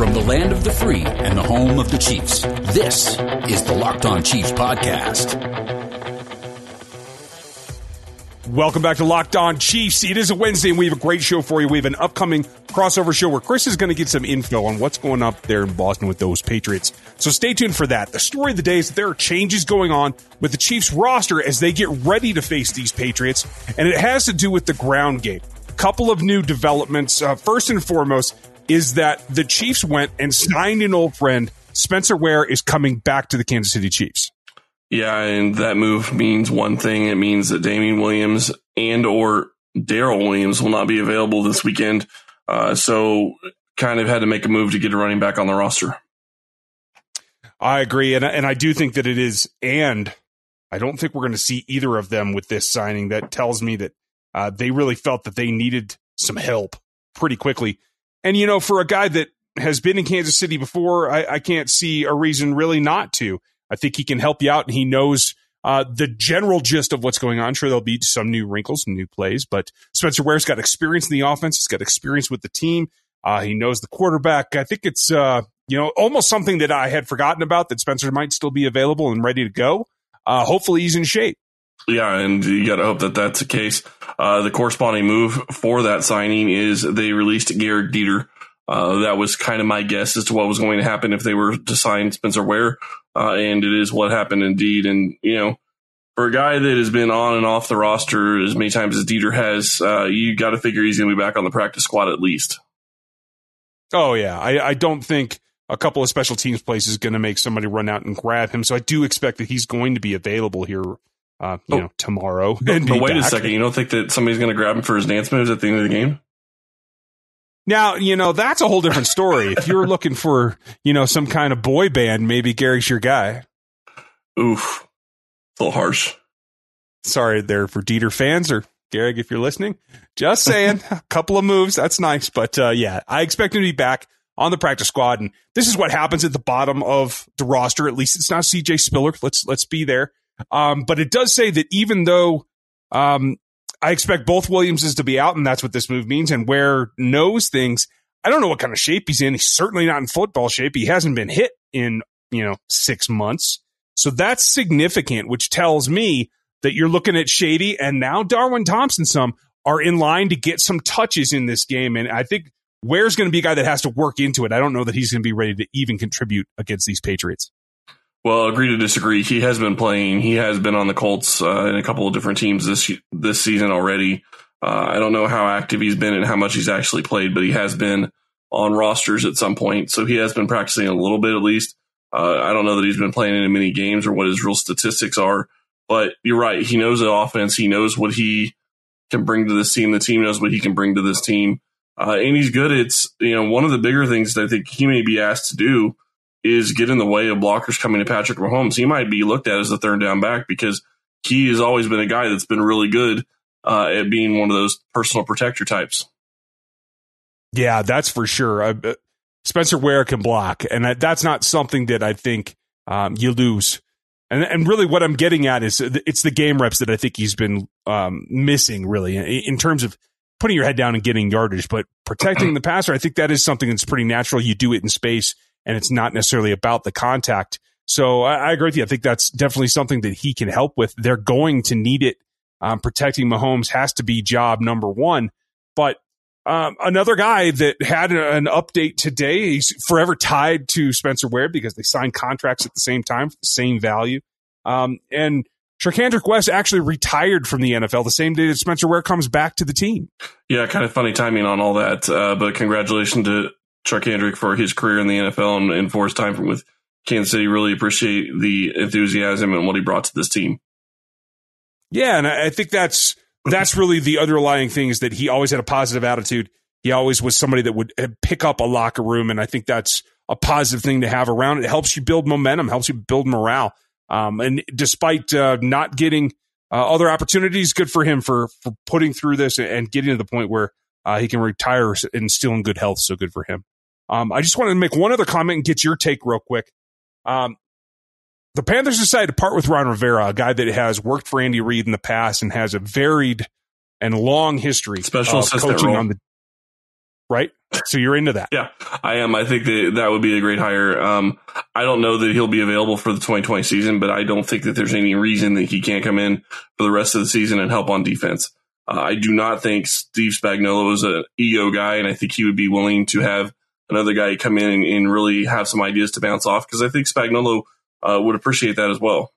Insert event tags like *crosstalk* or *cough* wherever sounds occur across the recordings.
From the land of the free and the home of the Chiefs, this is the Locked On Chiefs podcast. Welcome back to Locked On Chiefs. It is a Wednesday and we have a great show for you. We have an upcoming crossover show where Chris is going to get some info on what's going up there in Boston with those Patriots. So stay tuned for that. The story of the day is that there are changes going on with the Chiefs roster as they get ready to face these Patriots, and it has to do with the ground game. Couple of new developments. Uh, first and foremost is that the Chiefs went and signed an old friend. Spencer Ware is coming back to the Kansas City Chiefs. Yeah, and that move means one thing. It means that Damien Williams and or Darrel Williams will not be available this weekend. Uh, so kind of had to make a move to get a running back on the roster. I agree, and and I do think that it is, and I don't think we're going to see either of them with this signing. That tells me that uh, they really felt that they needed some help pretty quickly. And you know, for a guy that has been in Kansas City before, I, I can't see a reason really not to. I think he can help you out, and he knows uh, the general gist of what's going on. Sure, there'll be some new wrinkles, new plays, but Spencer Ware's got experience in the offense. He's got experience with the team. Uh, he knows the quarterback. I think it's uh, you know almost something that I had forgotten about that Spencer might still be available and ready to go. Uh, hopefully, he's in shape. Yeah, and you got to hope that that's the case. Uh, the corresponding move for that signing is they released Gehrig Dieter. Uh, that was kind of my guess as to what was going to happen if they were to sign Spencer Ware uh, and it is what happened indeed. And you know, for a guy that has been on and off the roster as many times as Dieter has, uh, you got to figure he's going to be back on the practice squad at least. Oh yeah, I, I don't think a couple of special teams plays is going to make somebody run out and grab him. So I do expect that he's going to be available here. Uh, you oh. know, tomorrow. And but wait back. a second, you don't think that somebody's going to grab him for his dance moves at the end of the game? Now, you know, that's a whole different story. if you're looking for, you know, some kind of boy band, maybe Gary's your guy. Oof. A little harsh. Sorry there for Dieter fans or Gary, if you're listening. Just saying, *laughs* a couple of moves. That's nice. But uh, yeah, I expect him to be back on the practice squad. And this is what happens at the bottom of the roster. At least it's not CJ Spiller. Let's let's be there. Um, but it does say that even though um, I expect both Williamses to be out, and that's what this move means. And Ware knows things. I don't know what kind of shape he's in. He's certainly not in football shape. He hasn't been hit in, you know, six months. So that's significant, which tells me that you're looking at Shady and now Darwin Thompson some are in line to get some touches in this game. And I think Ware's going to be a guy that has to work into it. I don't know that he's going to be ready to even contribute against these Patriots. Well, agree to disagree. He has been playing. He has been on the Colts uh, in a couple of different teams this this season already. Uh, I don't know how active he's been and how much he's actually played, but he has been on rosters at some point. So he has been practicing a little bit at least. Uh, I don't know that he's been playing in many games or what his real statistics are, but you're right. He knows the offense. He knows what he can bring to this team. The team knows what he can bring to this team. Uh, and he's good. It's, you know, one of the bigger things that I think he may be asked to do is get in the way of blockers coming to Patrick Mahomes. He might be looked at as a third down back because he has always been a guy that's been really good uh, at being one of those personal protector types. Yeah, that's for sure. Uh, Spencer Ware can block, and that's not something that I think um, you lose. And and really, what I'm getting at is it's the game reps that I think he's been um, missing, really, in terms of putting your head down and getting yardage, but protecting the passer. I think that is something that's pretty natural. You do it in space and it's not necessarily about the contact. So I, I, agree with you. I think that's definitely something that he can help with. They're going to need it. Um, protecting Mahomes has to be job number one. But um, another guy that had an update today, he's forever tied to Spencer Ware because they signed contracts at the same time for the same value. Um, and Charcandrick West actually retired from the NFL the same day that Spencer Ware comes back to the team. Yeah, kind of funny timing on all that. Uh, but congratulations to Charcandrick for his career in the NFL and, and for his time with Kansas City. Really appreciate the enthusiasm and what he brought to this team. Yeah, and I think that's that's really the underlying thing is that he always had a positive attitude. He always was somebody that would uh, pick up a locker room, and I think that's a positive thing to have around. It helps you build momentum, helps you build morale. Um, and despite uh, not getting uh, other opportunities, good for him for for putting through this and getting to the point where uh, he can retire and still in good health. So good for him. Um, I just wanted to make one other comment and get your take real quick. Um, the Panthers decided to part with Ron Rivera, a guy that has worked for Andy Reid in the past and has a varied and long history special of coaching on the right? So you're into that. Yeah, I am. I think that that would be a great hire. Um, I don't know that he'll be available for the 2020 season, but I don't think that there's any reason that he can't come in for the rest of the season and help on defense. Uh, I do not think Steve Spagnuolo is an ego guy, and I think he would be willing to have another guy come in and, and really have some ideas to bounce off because I think Spagnuolo uh, would appreciate that as well.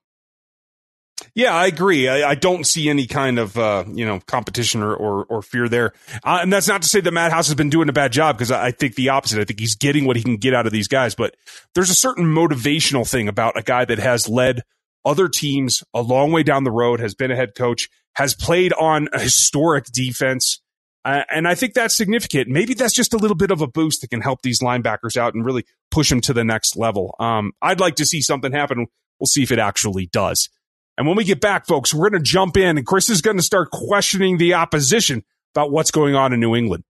Yeah, I agree. I, I, don't see any kind of uh, you know competition or or, or fear there, uh, and that's not to say that Matt House has been doing a bad job because I, I, think the opposite. I think he's getting what he can get out of these guys, but there's a certain motivational thing about a guy that has led other teams a long way down the road, has been a head coach, has played on a historic defense. Uh, and I think that's significant. Maybe that's just a little bit of a boost that can help these linebackers out and really push them to the next level. Um, I'd like to see something happen. We'll see if it actually does. And when we get back, folks, we're going to jump in and Chris is going to start questioning the opposition about what's going on in New England.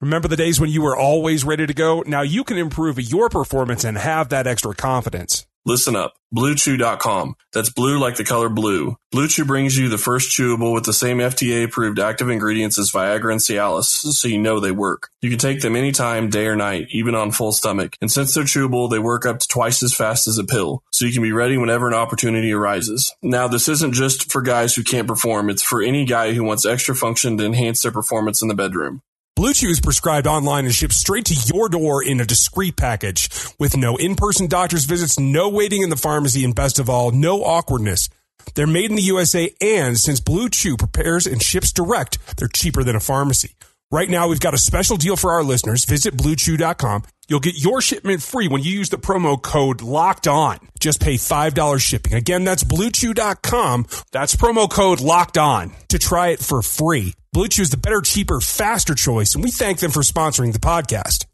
Remember the days when you were always ready to go? Now you can improve your performance and have that extra confidence. Listen up. BlueChew.com. That's blue like the color blue. BlueChew brings you the first chewable with the same FDA approved active ingredients as Viagra and Cialis, so you know they work. You can take them anytime, day or night, even on full stomach. And since they're chewable, they work up to twice as fast as a pill, so you can be ready whenever an opportunity arises. Now, this isn't just for guys who can't perform, it's for any guy who wants extra function to enhance their performance in the bedroom. Blue Chew is prescribed online and shipped straight to your door in a discreet package with no in-person doctor's visits, no waiting in the pharmacy, and best of all, no awkwardness. They're made in the USA, and since Blue Chew prepares and ships direct, they're cheaper than a pharmacy. Right now, we've got a special deal for our listeners. Visit bluechew.com. You'll get your shipment free when you use the promo code locked on. Just pay $5 shipping. Again, that's bluechew.com. That's promo code locked on to try it for free. Blue Chew is the better, cheaper, faster choice, and we thank them for sponsoring the podcast.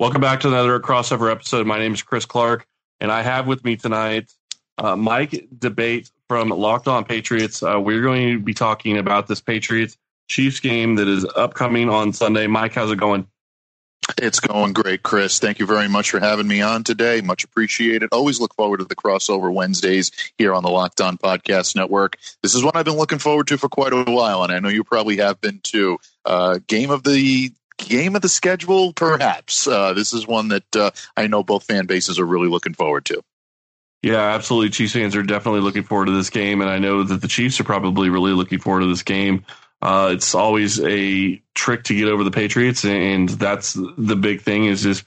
Welcome back to another crossover episode. My name is Chris Clark, and I have with me tonight uh, Mike D'Abate from Locked On Patriots. Uh, we're going to be talking about this Patriots Chiefs game that is upcoming on Sunday. Mike, how's it going? It's going great, Chris. Thank you very much for having me on today. Much appreciated. Always look forward to the crossover Wednesdays here on the Locked On Podcast Network. This is what I've been looking forward to for quite a while, and I know you probably have been too. Uh, game of the game of the schedule, perhaps. Uh, this is one that uh, I know both fan bases are really looking forward to. Yeah, absolutely. Chiefs fans are definitely looking forward to this game, and I know that the Chiefs are probably really looking forward to this game. Uh, it's always a trick to get over the Patriots, and that's the big thing is just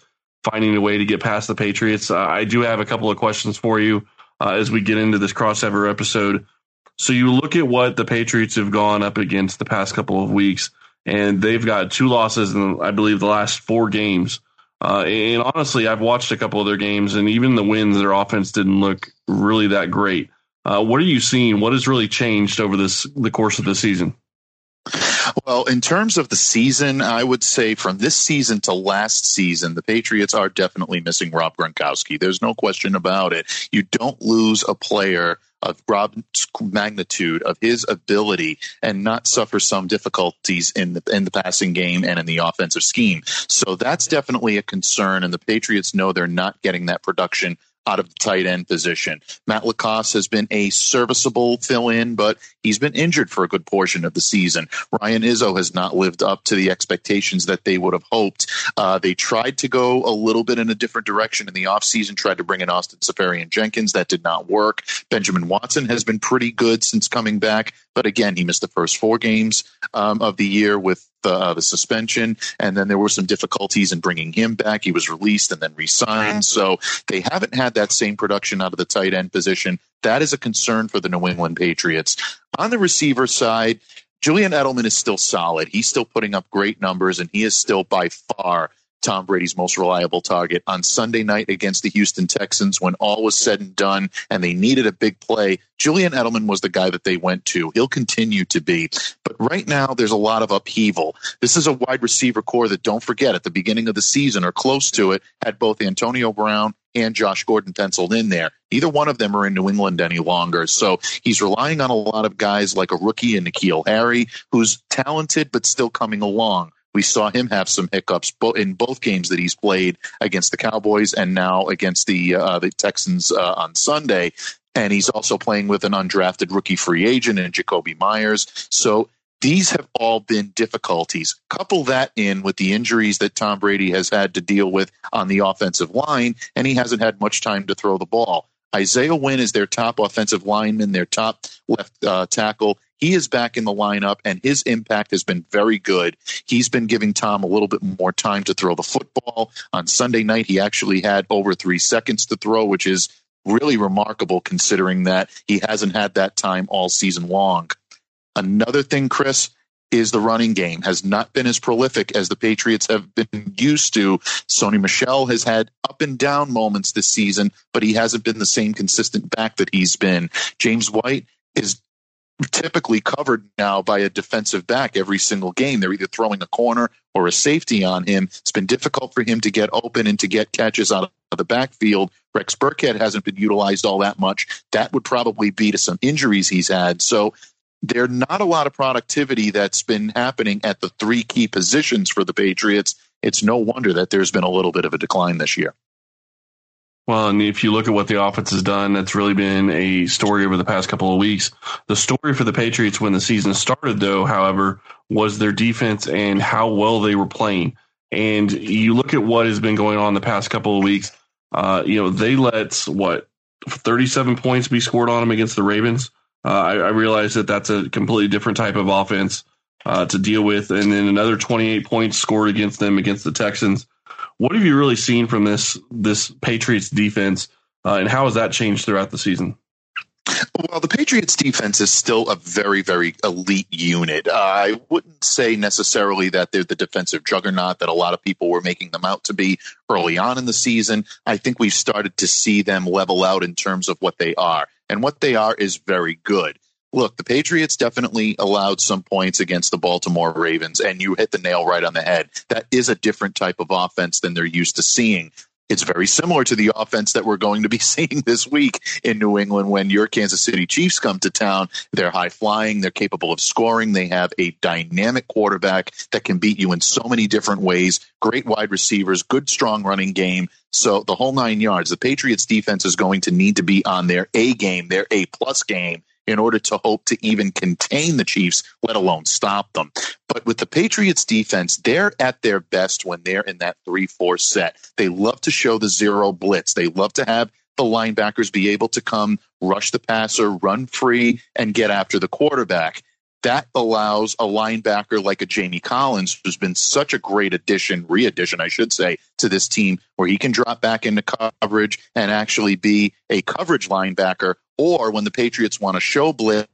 finding a way to get past the Patriots. Uh, I do have a couple of questions for you uh, as we get into this crossover episode. So you look at what the Patriots have gone up against the past couple of weeks, and they've got two losses in, I believe, the last four games. Uh, and honestly, I've watched a couple of their games, and even the wins, their offense didn't look really that great. Uh, what are you seeing? What has really changed over this the course of the season? Well, in terms of the season, I would say from this season to last season, the Patriots are definitely missing Rob Gronkowski. There's no question about it. You don't lose a player of Rob's magnitude of his ability and not suffer some difficulties in the in the passing game and in the offensive scheme. So that's definitely a concern and the Patriots know they're not getting that production out of the tight end position. Matt LaCosse has been a serviceable fill in, but he's been injured for a good portion of the season. Ryan Izzo has not lived up to the expectations that they would have hoped. Uh, they tried to go a little bit in a different direction in the offseason, tried to bring in Austin Seferian-Jenkins. That did not work. Benjamin Watson has been pretty good since coming back, but again, he missed the first four games um, of the year with the, uh, the suspension, and then there were some difficulties in bringing him back. He was released and then re-signed, so they haven't had that same production out of the tight end position. That is a concern for the New England Patriots. On the receiver side, Julian Edelman is still solid. He's still putting up great numbers, and he is still by far Tom Brady's most reliable target. On Sunday night against the Houston Texans, when all was said and done and they needed a big play, Julian Edelman was the guy that they went to. He'll continue to be. But right now, there's a lot of upheaval. This is a wide receiver core that, don't forget, at the beginning of the season or close to it, had both Antonio Brown and Josh Gordon penciled in there. Neither one of them are in New England any longer. So he's relying on a lot of guys like a rookie in N'Keal Harry, who's talented but still coming along. We saw him have some hiccups in both games that he's played against the Cowboys and now against the uh, the Texans uh, on Sunday. And he's also playing with an undrafted rookie free agent in Jakobi Meyers. So These have all been difficulties. Couple that in with the injuries that Tom Brady has had to deal with on the offensive line, and he hasn't had much time to throw the ball. Isaiah Wynn is their top offensive lineman, their top left uh, tackle. He is back in the lineup, and his impact has been very good. He's been giving Tom a little bit more time to throw the football. On Sunday night, he actually had over three seconds to throw, which is really remarkable considering that he hasn't had that time all season long. Another thing, Chris, is the running game has not been as prolific as the Patriots have been used to. Sony Michel has had up and down moments this season, but he hasn't been the same consistent back that he's been. James White is typically covered now by a defensive back every single game. They're either throwing a corner or a safety on him. It's been difficult for him to get open and to get catches out of the backfield. Rex Burkhead hasn't been utilized all that much. That would probably be to some injuries he's had. So there's not a lot of productivity that's been happening at the three key positions for the Patriots. It's no wonder that there's been a little bit of a decline this year. Well, and if you look at what the offense has done, that's really been a story over the past couple of weeks. The story for the Patriots when the season started, though, however, was their defense and how well they were playing. And you look at what has been going on the past couple of weeks. Uh, you know, they let what 37 points be scored on them against the Ravens. Uh, I, I, realize that that's a completely different type of offense uh, to deal with, and then another 28 points scored against them against the Texans. What have you really seen from this this Patriots defense, uh, and how has that changed throughout the season? Well, the Patriots defense is still a very, very elite unit. Uh, I wouldn't say necessarily that they're the defensive juggernaut that a lot of people were making them out to be early on in the season. I think we've started to see them level out in terms of what they are. And what they are is very good. Look, the Patriots definitely allowed some points against the Baltimore Ravens, and you hit the nail right on the head. That is a different type of offense than they're used to seeing. It's very similar to the offense that we're going to be *laughs* seeing this week in New England when your Kansas City Chiefs come to town. They're high flying, they're capable of scoring, they have a dynamic quarterback that can beat you in so many different ways, great wide receivers, good, strong running game. So the whole nine yards, the Patriots defense is going to need to be on their A game, their A plus game in order to hope to even contain the Chiefs, let alone stop them. But with the Patriots defense, they're at their best when they're in that 3 4 set. They love to show the zero blitz. They love to have the linebackers be able to come, rush the passer, run free, and get after the quarterback that allows a linebacker like a Jamie Collins, who's been such a great addition, re addition, I should say, to this team, where he can drop back into coverage and actually be a coverage linebacker. Or when the Patriots want to show blitz,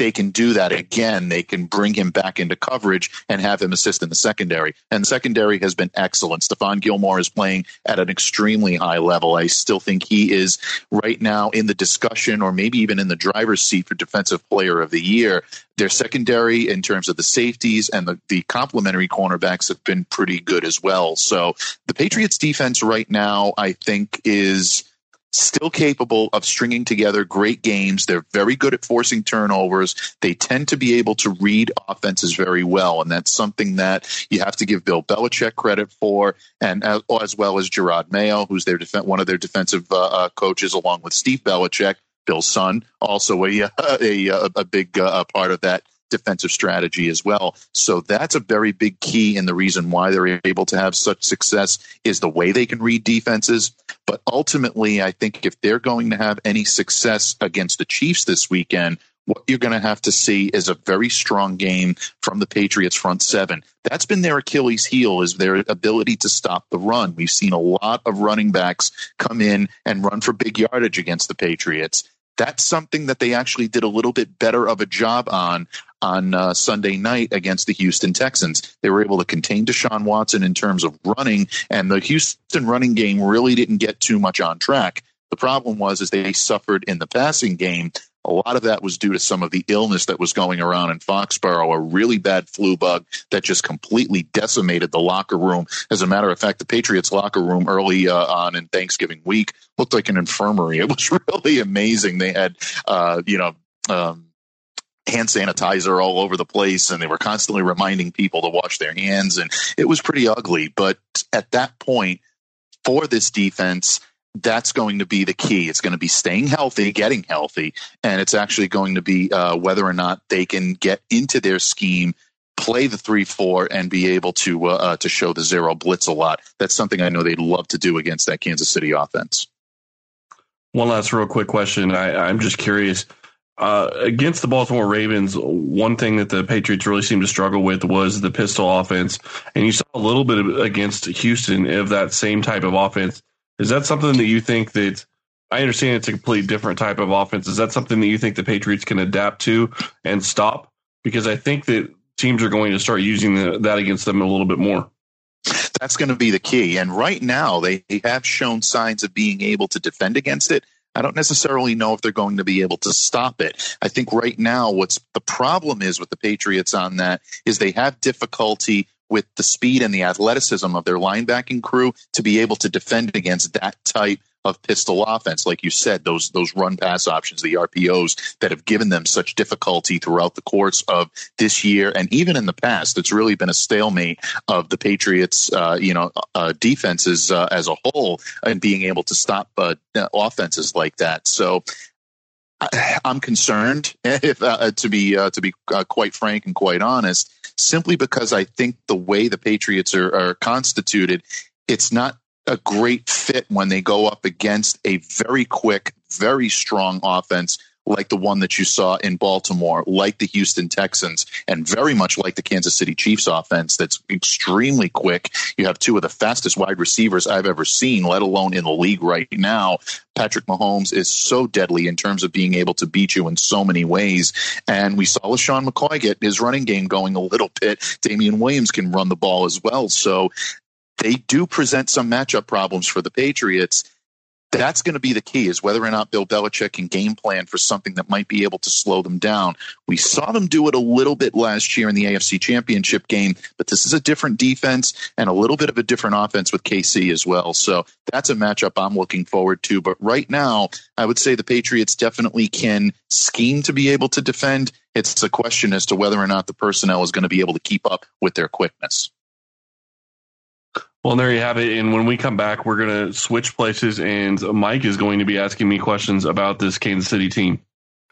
they can do that again. They can bring him back into coverage and have him assist in the secondary. And the secondary has been excellent. Stephon Gilmore is playing at an extremely high level. I still think he is right now in the discussion or maybe even in the driver's seat for defensive player of the year. Their secondary in terms of the safeties and the, the complementary cornerbacks have been pretty good as well. So the Patriots defense right now, I think is still capable of stringing together great games. They're very good at forcing turnovers. They tend to be able to read offenses very well. And that's something that you have to give Bill Belichick credit for, and as, as well as Jerod Mayo, who's their def- one of their defensive uh, uh, coaches, along with Steve Belichick. Bill's son, also a *laughs* a, a, a big uh, part of that defensive strategy as well. So that's a very big key in the reason why they're able to have such success is the way they can read defenses. But ultimately, I think if they're going to have any success against the Chiefs this weekend, what you're going to have to see is a very strong game from the Patriots front seven. That's been their Achilles heel is their ability to stop the run. We've seen a lot of running backs come in and run for big yardage against the Patriots. That's something that they actually did a little bit better of a job on on uh, Sunday night against the Houston Texans. They were able to contain Deshaun Watson in terms of running, and the Houston running game really didn't get too much on track. The problem was is they suffered in the passing game. A lot of that was due to some of the illness that was going around in Foxborough, a really bad flu bug that just completely decimated the locker room. As a matter of fact, the Patriots locker room early uh, on in Thanksgiving week looked like an infirmary. *laughs* It was really amazing. They had, uh, you know, um, hand sanitizer all over the place and they were constantly reminding people to wash their hands and it was pretty ugly but at that point for this defense that's going to be the key. It's going to be staying healthy, getting healthy, and it's actually going to be uh, whether or not they can get into their scheme, play the three four, and be able to uh, uh, to show the zero blitz a lot. That's something I know they'd love to do against that Kansas City offense. One last real quick question. I, I'm just curious. Uh, against the Baltimore Ravens, one thing that the Patriots really seemed to struggle with was the pistol offense, and you saw a little bit of, against Houston of that same type of offense. Is that something that you think that I understand it's a completely different type of offense? Is that something that you think the Patriots can adapt to and stop? Because I think that teams are going to start using the, that against them a little bit more. That's going to be the key. And right now, they have shown signs of being able to defend against it. I don't necessarily know if they're going to be able to stop it. I think right now, what's the problem is with the Patriots on that is they have difficulty with the speed and the athleticism of their linebacking crew to be able to defend against that type of pistol offense. Like you said, those those run pass options, the RPOs that have given them such difficulty throughout the course of this year and even in the past. It's really been a stalemate of the Patriots, uh, you know, uh, defenses uh, as a whole and being able to stop uh, offenses like that. So I'm concerned, *laughs* if uh, to be uh, to be quite frank and quite honest, simply because I think the way the Patriots are, are constituted, it's not a great fit when they go up against a very quick, very strong offense like the one that you saw in Baltimore, like the Houston Texans, and very much like the Kansas City Chiefs offense that's extremely quick. You have two of the fastest wide receivers I've ever seen, let alone in the league right now. Patrick Mahomes is so deadly in terms of being able to beat you in so many ways. And we saw LeSean McCoy get his running game going a little bit. Damien Williams can run the ball as well. So they do present some matchup problems for the Patriots that's going to be the key is whether or not Bill Belichick can game plan for something that might be able to slow them down. We saw them do it a little bit last year in the AFC Championship game, but this is a different defense and a little bit of a different offense with KC as well. So that's a matchup I'm looking forward to. But right now, I would say the Patriots definitely can scheme to be able to defend. It's a question as to whether or not the personnel is going to be able to keep up with their quickness. Well, there you have it. And when we come back, we're going to switch places, and Mike is going to be asking me questions about this Kansas City team.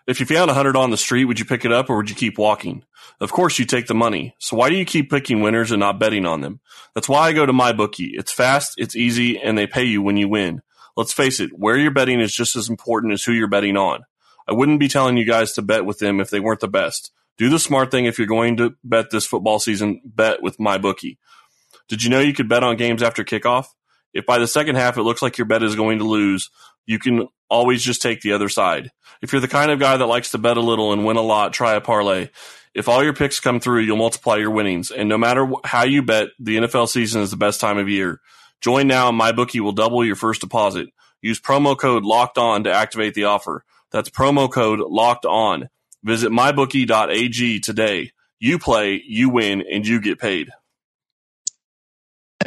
If you found a hundred on the street, would you pick it up or would you keep walking? Of course, you take the money. So why do you keep picking winners and not betting on them? That's why I go to my bookie. It's fast, it's easy, and they pay you when you win. Let's face it, where you're betting is just as important as who you're betting on. I wouldn't be telling you guys to bet with them if they weren't the best. Do the smart thing if you're going to bet this football season, bet with MyBookie. Did you know you could bet on games after kickoff? If by the second half it looks like your bet is going to lose, you can always just take the other side. If you're the kind of guy that likes to bet a little and win a lot, try a parlay. If all your picks come through, you'll multiply your winnings. And no matter how you bet, the NFL season is the best time of year. Join now and MyBookie will double your first deposit. Use promo code locked on to activate the offer. That's promo code locked on. Visit mybookie.ag today. You play, you win, and you get paid.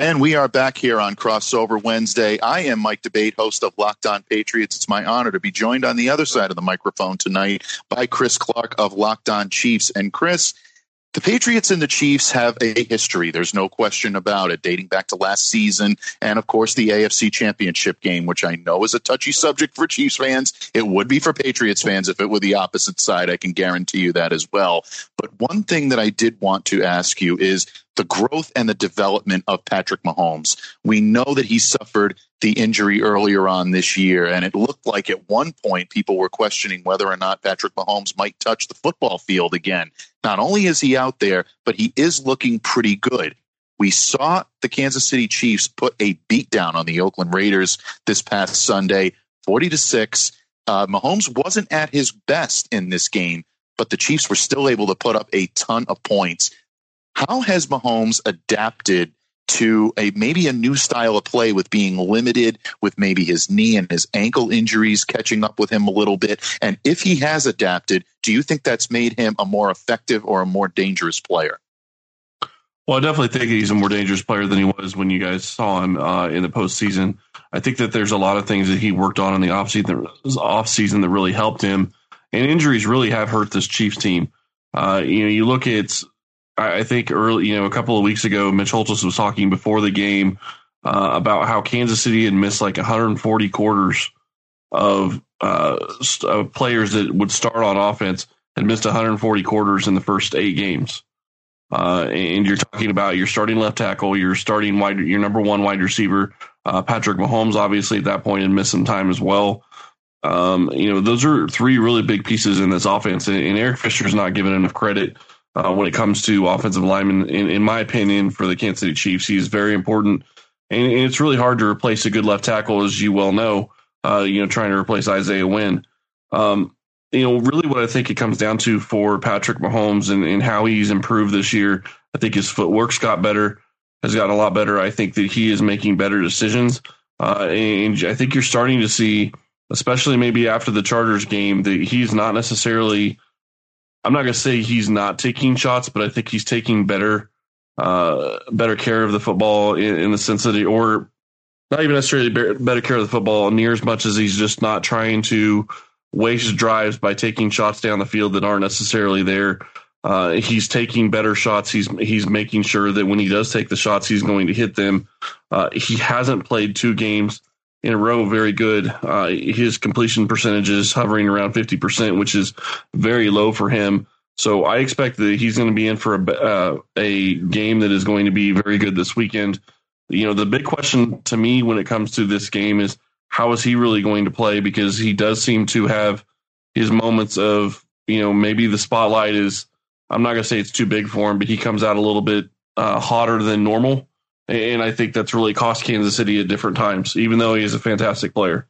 And we are back here on Crossover Wednesday. I am Mike D'Abate, host of Locked On Patriots. It's my honor to be joined on the other side of the microphone tonight by Chris Clark of Locked On Chiefs. And Chris, the Patriots and the Chiefs have a history. There's no question about it, dating back to last season and, of course, the AFC Championship game, which I know is a touchy subject for Chiefs fans. It would be for Patriots fans if it were the opposite side. I can guarantee you that as well. But one thing that I did want to ask you is the growth and the development of Patrick Mahomes. We know that he suffered the injury earlier on this year, and it looked like at one point people were questioning whether or not Patrick Mahomes might touch the football field again. Not only is he out there, but he is looking pretty good. We saw the Kansas City Chiefs put a beat down on the Oakland Raiders this past Sunday, 40 to 6. Uh, Mahomes wasn't at his best in this game, but the Chiefs were still able to put up a ton of points. How has Mahomes adapted to a maybe a new style of play with being limited with maybe his knee and his ankle injuries catching up with him a little bit? And if he has adapted, do you think that's made him a more effective or a more dangerous player? Well, I definitely think he's a more dangerous player than he was when you guys saw him uh, in the postseason. I think that there's a lot of things that he worked on in the offseason, offseason that really helped him. And injuries really have hurt this Chiefs team. Uh, you know, you look at I think early, you know, a couple of weeks ago, Mitch Holthus was talking before the game uh, about how Kansas City had missed like 140 quarters of, uh, of players that would start on offense and missed 140 quarters in the first eight games. Uh, and you're talking about your starting left tackle, your starting wide, your number one wide receiver, uh, Patrick Mahomes, obviously at that point had missed some time as well. Um, you know, those are three really big pieces in this offense, and, and Eric Fisher's not given enough credit uh, when it comes to offensive linemen. In, in, my opinion, for the Kansas City Chiefs, he's very important, and, and, it's really hard to replace a good left tackle, as you well know. Uh, you know, trying to replace Isaiah Wynn. Um, you know, really what I think it comes down to for Patrick Mahomes and, and how he's improved this year. I think his footwork's got better, has gotten a lot better. I think that he is making better decisions. Uh, and I think you're starting to see, especially maybe after the Chargers game, that he's not necessarily, I'm not going to say he's not taking shots, but I think he's taking better, uh, better care of the football in, in the sense that, he, or not even necessarily better care of the football near as much as he's just not trying to, waste drives by taking shots down the field that aren't necessarily there. Uh, he's taking better shots. He's he's making sure that when he does take the shots, he's going to hit them. Uh, he hasn't played two games in a row very good. Uh, his completion percentage is hovering around fifty percent, which is very low for him. So I expect that he's going to be in for a uh, a game that is going to be very good this weekend. You know, the big question to me when it comes to this game is how is he really going to play? Because he does seem to have his moments of, you know, maybe the spotlight is, I'm not going to say it's too big for him, but he comes out a little bit uh, hotter than normal. And I think that's really cost Kansas City at different times, even though he is a fantastic player.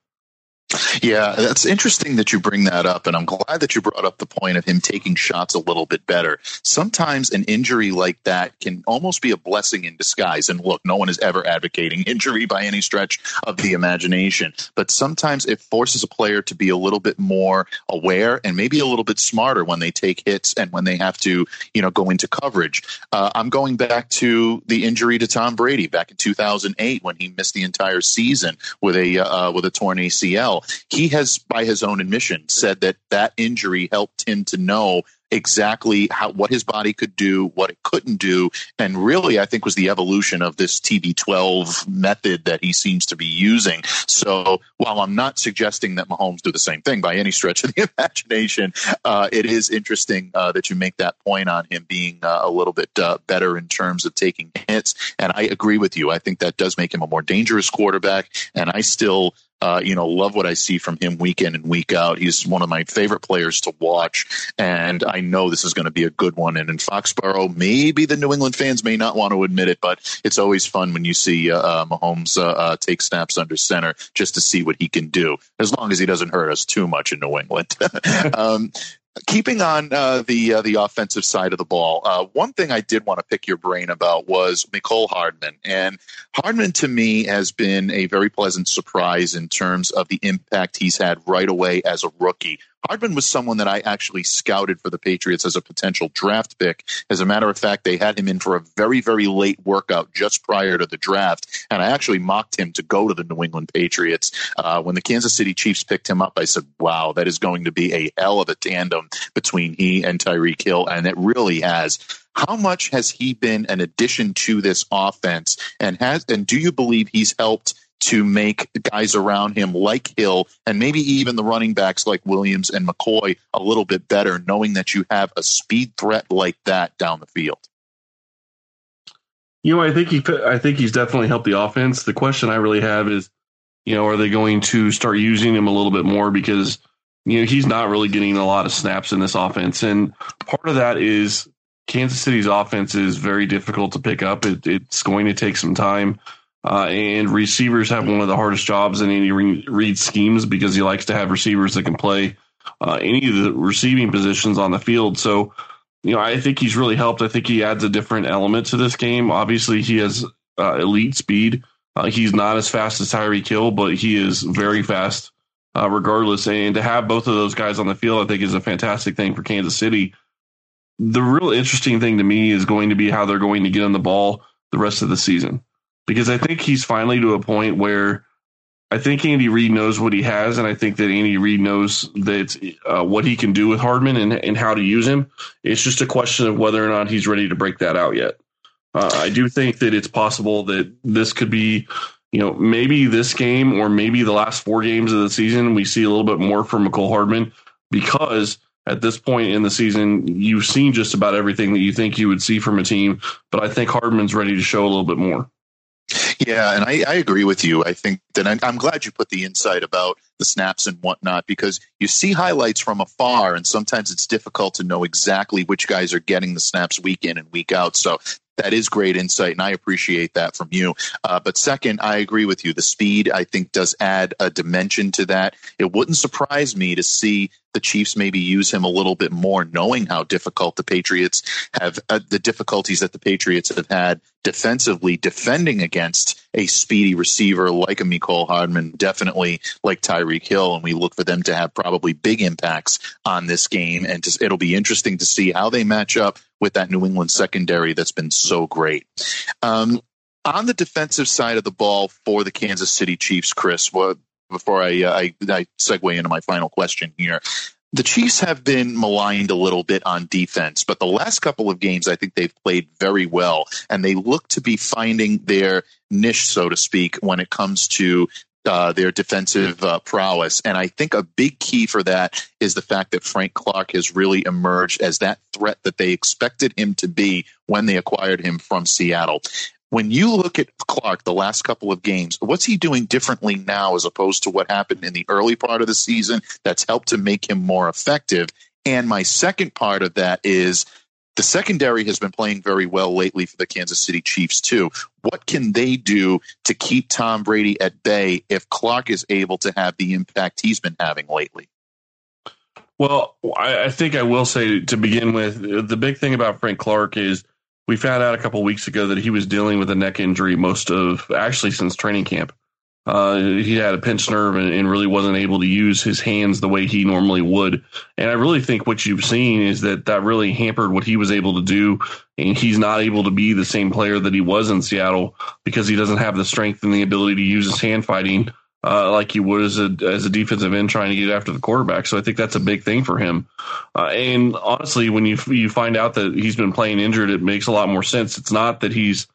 Yeah, that's interesting that you bring that up. And I'm glad that you brought up the point of him taking shots a little bit better. Sometimes an injury like that can almost be a blessing in disguise. And look, no one is ever advocating *laughs* injury by any stretch of the imagination. But sometimes it forces a player to be a little bit more aware and maybe a little bit smarter when they take hits and when they have to, you know, go into coverage. Uh, I'm going back to the injury to Tom Brady back in 2008 when he missed the entire season with a uh, with a torn ACL. He has, by his own admission, said that that injury helped him to know exactly how what his body could do, what it couldn't do, and really, I think was the evolution of this TB12 method that he seems to be using. So, while I'm not suggesting that Mahomes do the same thing by any stretch of the *laughs* imagination, uh, it is interesting uh, that you make that point on him being uh, a little bit uh, better in terms of taking hits. And I agree with you. I think that does make him a more dangerous quarterback. And I still uh, you know, love what I see from him week in and week out. He's one of my favorite players to watch, and I know this is going to be a good one. And in Foxborough, maybe the New England fans may not want to admit it, but it's always fun when you see uh, uh Mahomes uh, uh, take snaps under center just to see what he can do, as long as he doesn't hurt us too much in New England. *laughs* um, keeping on uh, the uh, the offensive side of the ball, uh, one thing I did want to pick your brain about was Mecole Hardman, and Hardman to me has been a very pleasant surprise in terms of the impact he's had right away as a rookie. Hardman was someone that I actually scouted for the Patriots as a potential draft pick. As a matter of fact, they had him in for a very, very late workout just prior to the draft. And I actually mocked him to go to the New England Patriots. Uh, when the Kansas City Chiefs picked him up, I said, wow, that is going to be a hell of a tandem between he and Tyreek Hill. And it really has. How much has he been an addition to this offense? And has and do you believe he's helped to make guys around him like Hill and maybe even the running backs like Williams and McCoy a little bit better, knowing that you have a speed threat like that down the field? You know, I think he, I think he's definitely helped the offense. The question I really have is, you know, are they going to start using him a little bit more because you know he's not really getting a lot of snaps in this offense, and part of that is Kansas City's offense is very difficult to pick up. It, it's going to take some time. Uh, and receivers have one of the hardest jobs in Andy Reid schemes because he likes to have receivers that can play uh, any of the receiving positions on the field. So, you know, I think he's really helped. I think he adds a different element to this game. Obviously, he has uh, elite speed. Uh, he's not as fast as Tyreek Hill, but he is very fast uh, regardless. And to have both of those guys on the field, I think is a fantastic thing for Kansas City. The real interesting thing to me is going to be how they're going to get on the ball the rest of the season because I think he's finally to a point where I think Andy Reid knows what he has, and I think that Andy Reid knows that uh, what he can do with Hardman and, and how to use him. It's just a question of whether or not he's ready to break that out yet. Uh, I do think that it's possible that this could be, you know, maybe this game or maybe the last four games of the season, we see a little bit more from Mecole Hardman because at this point in the season, you've seen just about everything that you think you would see from a team. But I think Hardman's ready to show a little bit more. Yeah, and I, I, agree with you. I think that I, I'm glad you put the insight about the snaps and whatnot because you see highlights from afar, and sometimes it's difficult to know exactly which guys are getting the snaps week in and week out. So that is great insight, and I appreciate that from you. Uh, but second, I agree with you. The speed, I think, does add a dimension to that. It wouldn't surprise me to see the Chiefs maybe use him a little bit more, knowing how difficult the Patriots have, uh, the difficulties that the Patriots have had defensively defending against a speedy receiver like a Mecole Hardman, definitely like Tyreek Hill. And we look for them to have probably big impacts on this game. And just, it'll be interesting to see how they match up with that New England secondary that's been so great. Um, on the defensive side of the ball for the Kansas City Chiefs, Chris, what, before I, uh, I, I segue into my final question here. The Chiefs have been maligned a little bit on defense, but the last couple of games, I think they've played very well, and they look to be finding their niche, so to speak, when it comes to uh, their defensive uh, prowess. And I think a big key for that is the fact that Frank Clark has really emerged as that threat that they expected him to be when they acquired him from Seattle. When you look at Clark the last couple of games, what's he doing differently now as opposed to what happened in the early part of the season that's helped to make him more effective? And my second part of that is the secondary has been playing very well lately for the Kansas City Chiefs, too. What can they do to keep Tom Brady at bay if Clark is able to have the impact he's been having lately? Well, I, think I will say to begin with, the big thing about Frank Clark is we found out a couple weeks ago that he was dealing with a neck injury most of actually since training camp. Uh, he had a pinched nerve and, and, really wasn't able to use his hands the way he normally would. And I really think what you've seen is that that really hampered what he was able to do. And he's not able to be the same player that he was in Seattle because he doesn't have the strength and the ability to use his hand fighting uh, like you would as a as a defensive end trying to get after the quarterback. So I think that's a big thing for him. Uh, and honestly, when you you find out that he's been playing injured, it makes a lot more sense. It's not that he's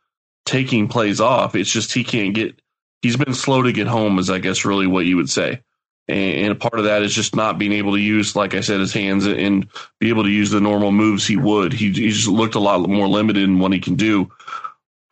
taking plays off; it's just he can't get. He's been slow to get home, is I guess really what you would say. And, and part of that is just not being able to use, like I said, his hands and be able to use the normal moves he would. He, he just looked a lot more limited in what he can do.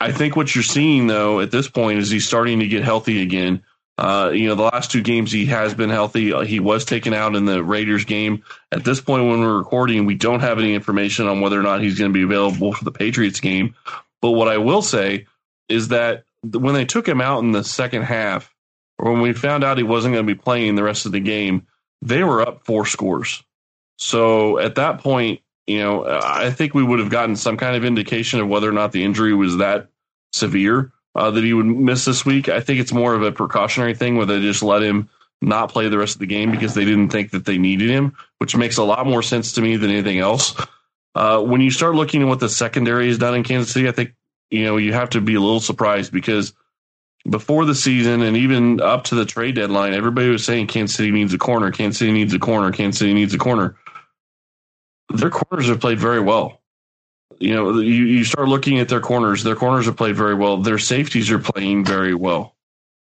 I think what you're seeing though at this point is he's starting to get healthy again uh, you know, the last two games he has been healthy. He was taken out in the Raiders game. At this point, when we're recording, we don't have any information on whether or not he's going to be available for the Patriots game. But what I will say is that when they took him out in the second half, or when we found out he wasn't going to be playing the rest of the game, they were up four scores. So at that point, you know, I think we would have gotten some kind of indication of whether or not the injury was that severe uh, that he would miss this week. I think it's more of a precautionary thing where they just let him not play the rest of the game because they didn't think that they needed him, which makes a lot more sense to me than anything else. Uh, when you start looking at what the secondary has done in Kansas City, I think you know you have to be a little surprised because before the season and even up to the trade deadline, everybody was saying Kansas City needs a corner, Kansas City needs a corner, Kansas City needs a corner. Their corners have played very well you know, you, you start looking at their corners. Their corners have played very well. Their safeties are playing very well.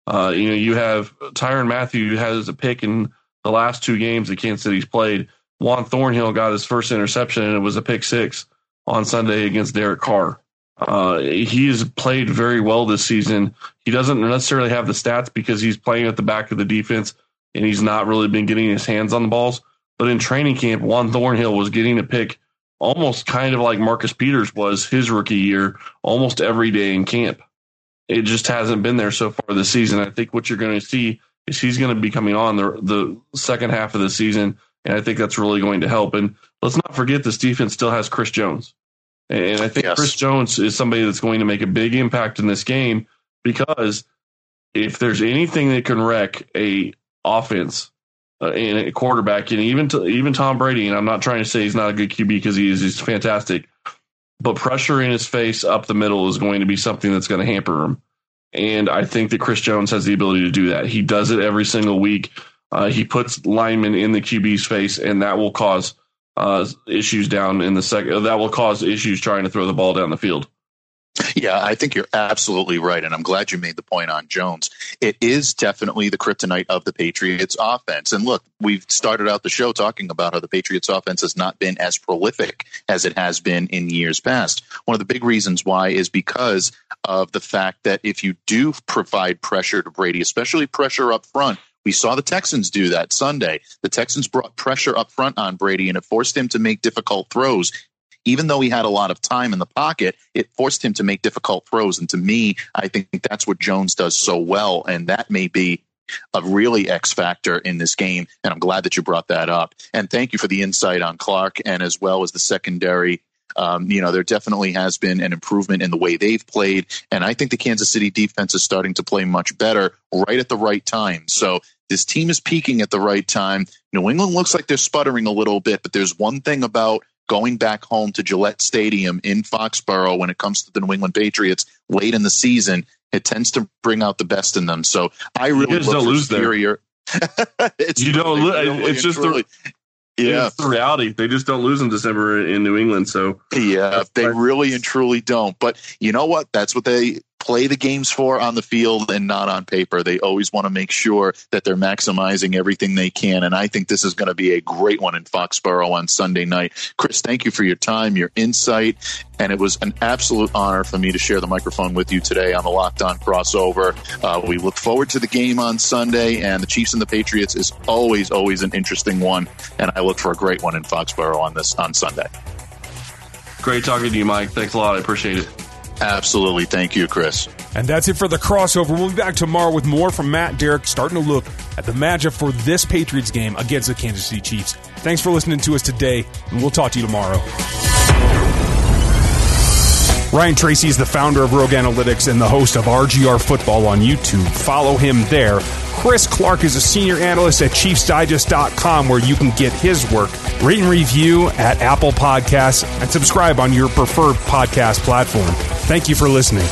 Uh, you know, you have Tyrann Mathieu has a pick in the last two games that Kansas City's played. Juan Thornhill got his first interception, and it was a pick six on Sunday against Derek Carr. Uh, he has played very well this season. He doesn't necessarily have the stats because he's playing at the back of the defense and he's not really been getting his hands on the balls. But in training camp, Juan Thornhill was getting a pick almost kind of like Marcus Peters was his rookie year, almost every day in camp. It just hasn't been there so far this season. I think what you're going to see is he's going to be coming on the the second half of the season, and I think that's really going to help. And let's not forget this defense still has Chris Jones, and I think yes. Chris Jones is somebody that's going to make a big impact in this game because if there's anything that can wreck a offense uh, and a quarterback, and even to, even Tom Brady. And I'm not trying to say he's not a good QB because he is. He's fantastic, but pressure in his face up the middle is going to be something that's going to hamper him. And I think that Chris Jones has the ability to do that. He does it every single week. Uh, he puts linemen in the QB's face, and that will cause uh, issues down in the second. That will cause issues trying to throw the ball down the field. Yeah, I think you're absolutely right. And I'm glad you made the point on Jones. It is definitely the kryptonite of the Patriots offense. And look, we've started out the show talking about how the Patriots offense has not been as prolific as it has been in years past. One of the big reasons why is because of the fact that if you do provide pressure to Brady, especially pressure up front, we saw the Texans do that Sunday. The Texans brought pressure up front on Brady and it forced him to make difficult throws even though he had a lot of time in the pocket, it forced him to make difficult throws. And to me, I think that's what Jones does so well. And that may be a really X factor in this game. And I'm glad that you brought that up. And thank you for the insight on Clark and as well as the secondary. Um, you know, there definitely has been an improvement in the way they've played. And I think the Kansas City defense is starting to play much better right at the right time. So this team is peaking at the right time. New England looks like they're sputtering a little bit, but there's one thing about going back home to Gillette Stadium in Foxborough when it comes to the New England Patriots late in the season, it tends to bring out the best in them. So I really look don't lose superior. *laughs* it's you don't. Really, it's just the, yeah, it's the reality. They just don't lose in December in New England. So yeah, they really and truly don't. But you know what? That's what they play the games for on the field and not on paper. They always want to make sure that they're maximizing everything they can. And I think this is going to be a great one in Foxborough on Sunday night. Chris, thank you for your time, your insight. And it was an absolute honor for me to share the microphone with you today on the Locked On crossover. Uh, we look forward to the game on Sunday, and the Chiefs and the Patriots is always, always an interesting one. And I look for a great one in Foxborough on this on Sunday. Great talking to you, Mike. Thanks a lot. I appreciate it. Absolutely. Thank you, Chris. And that's it for the crossover. We'll be back tomorrow with more from Matt Derrick, starting to look at the matchup for this Patriots game against the Kansas City Chiefs. Thanks for listening to us today, and we'll talk to you tomorrow. Ryan Tracy is the founder of Rogue Analytics and the host of RGR Football on YouTube. Follow him there. Chris Clark is a senior analyst at ChiefsDigest.com where you can get his work. Rate and review at Apple Podcasts and subscribe on your preferred podcast platform. Thank you for listening.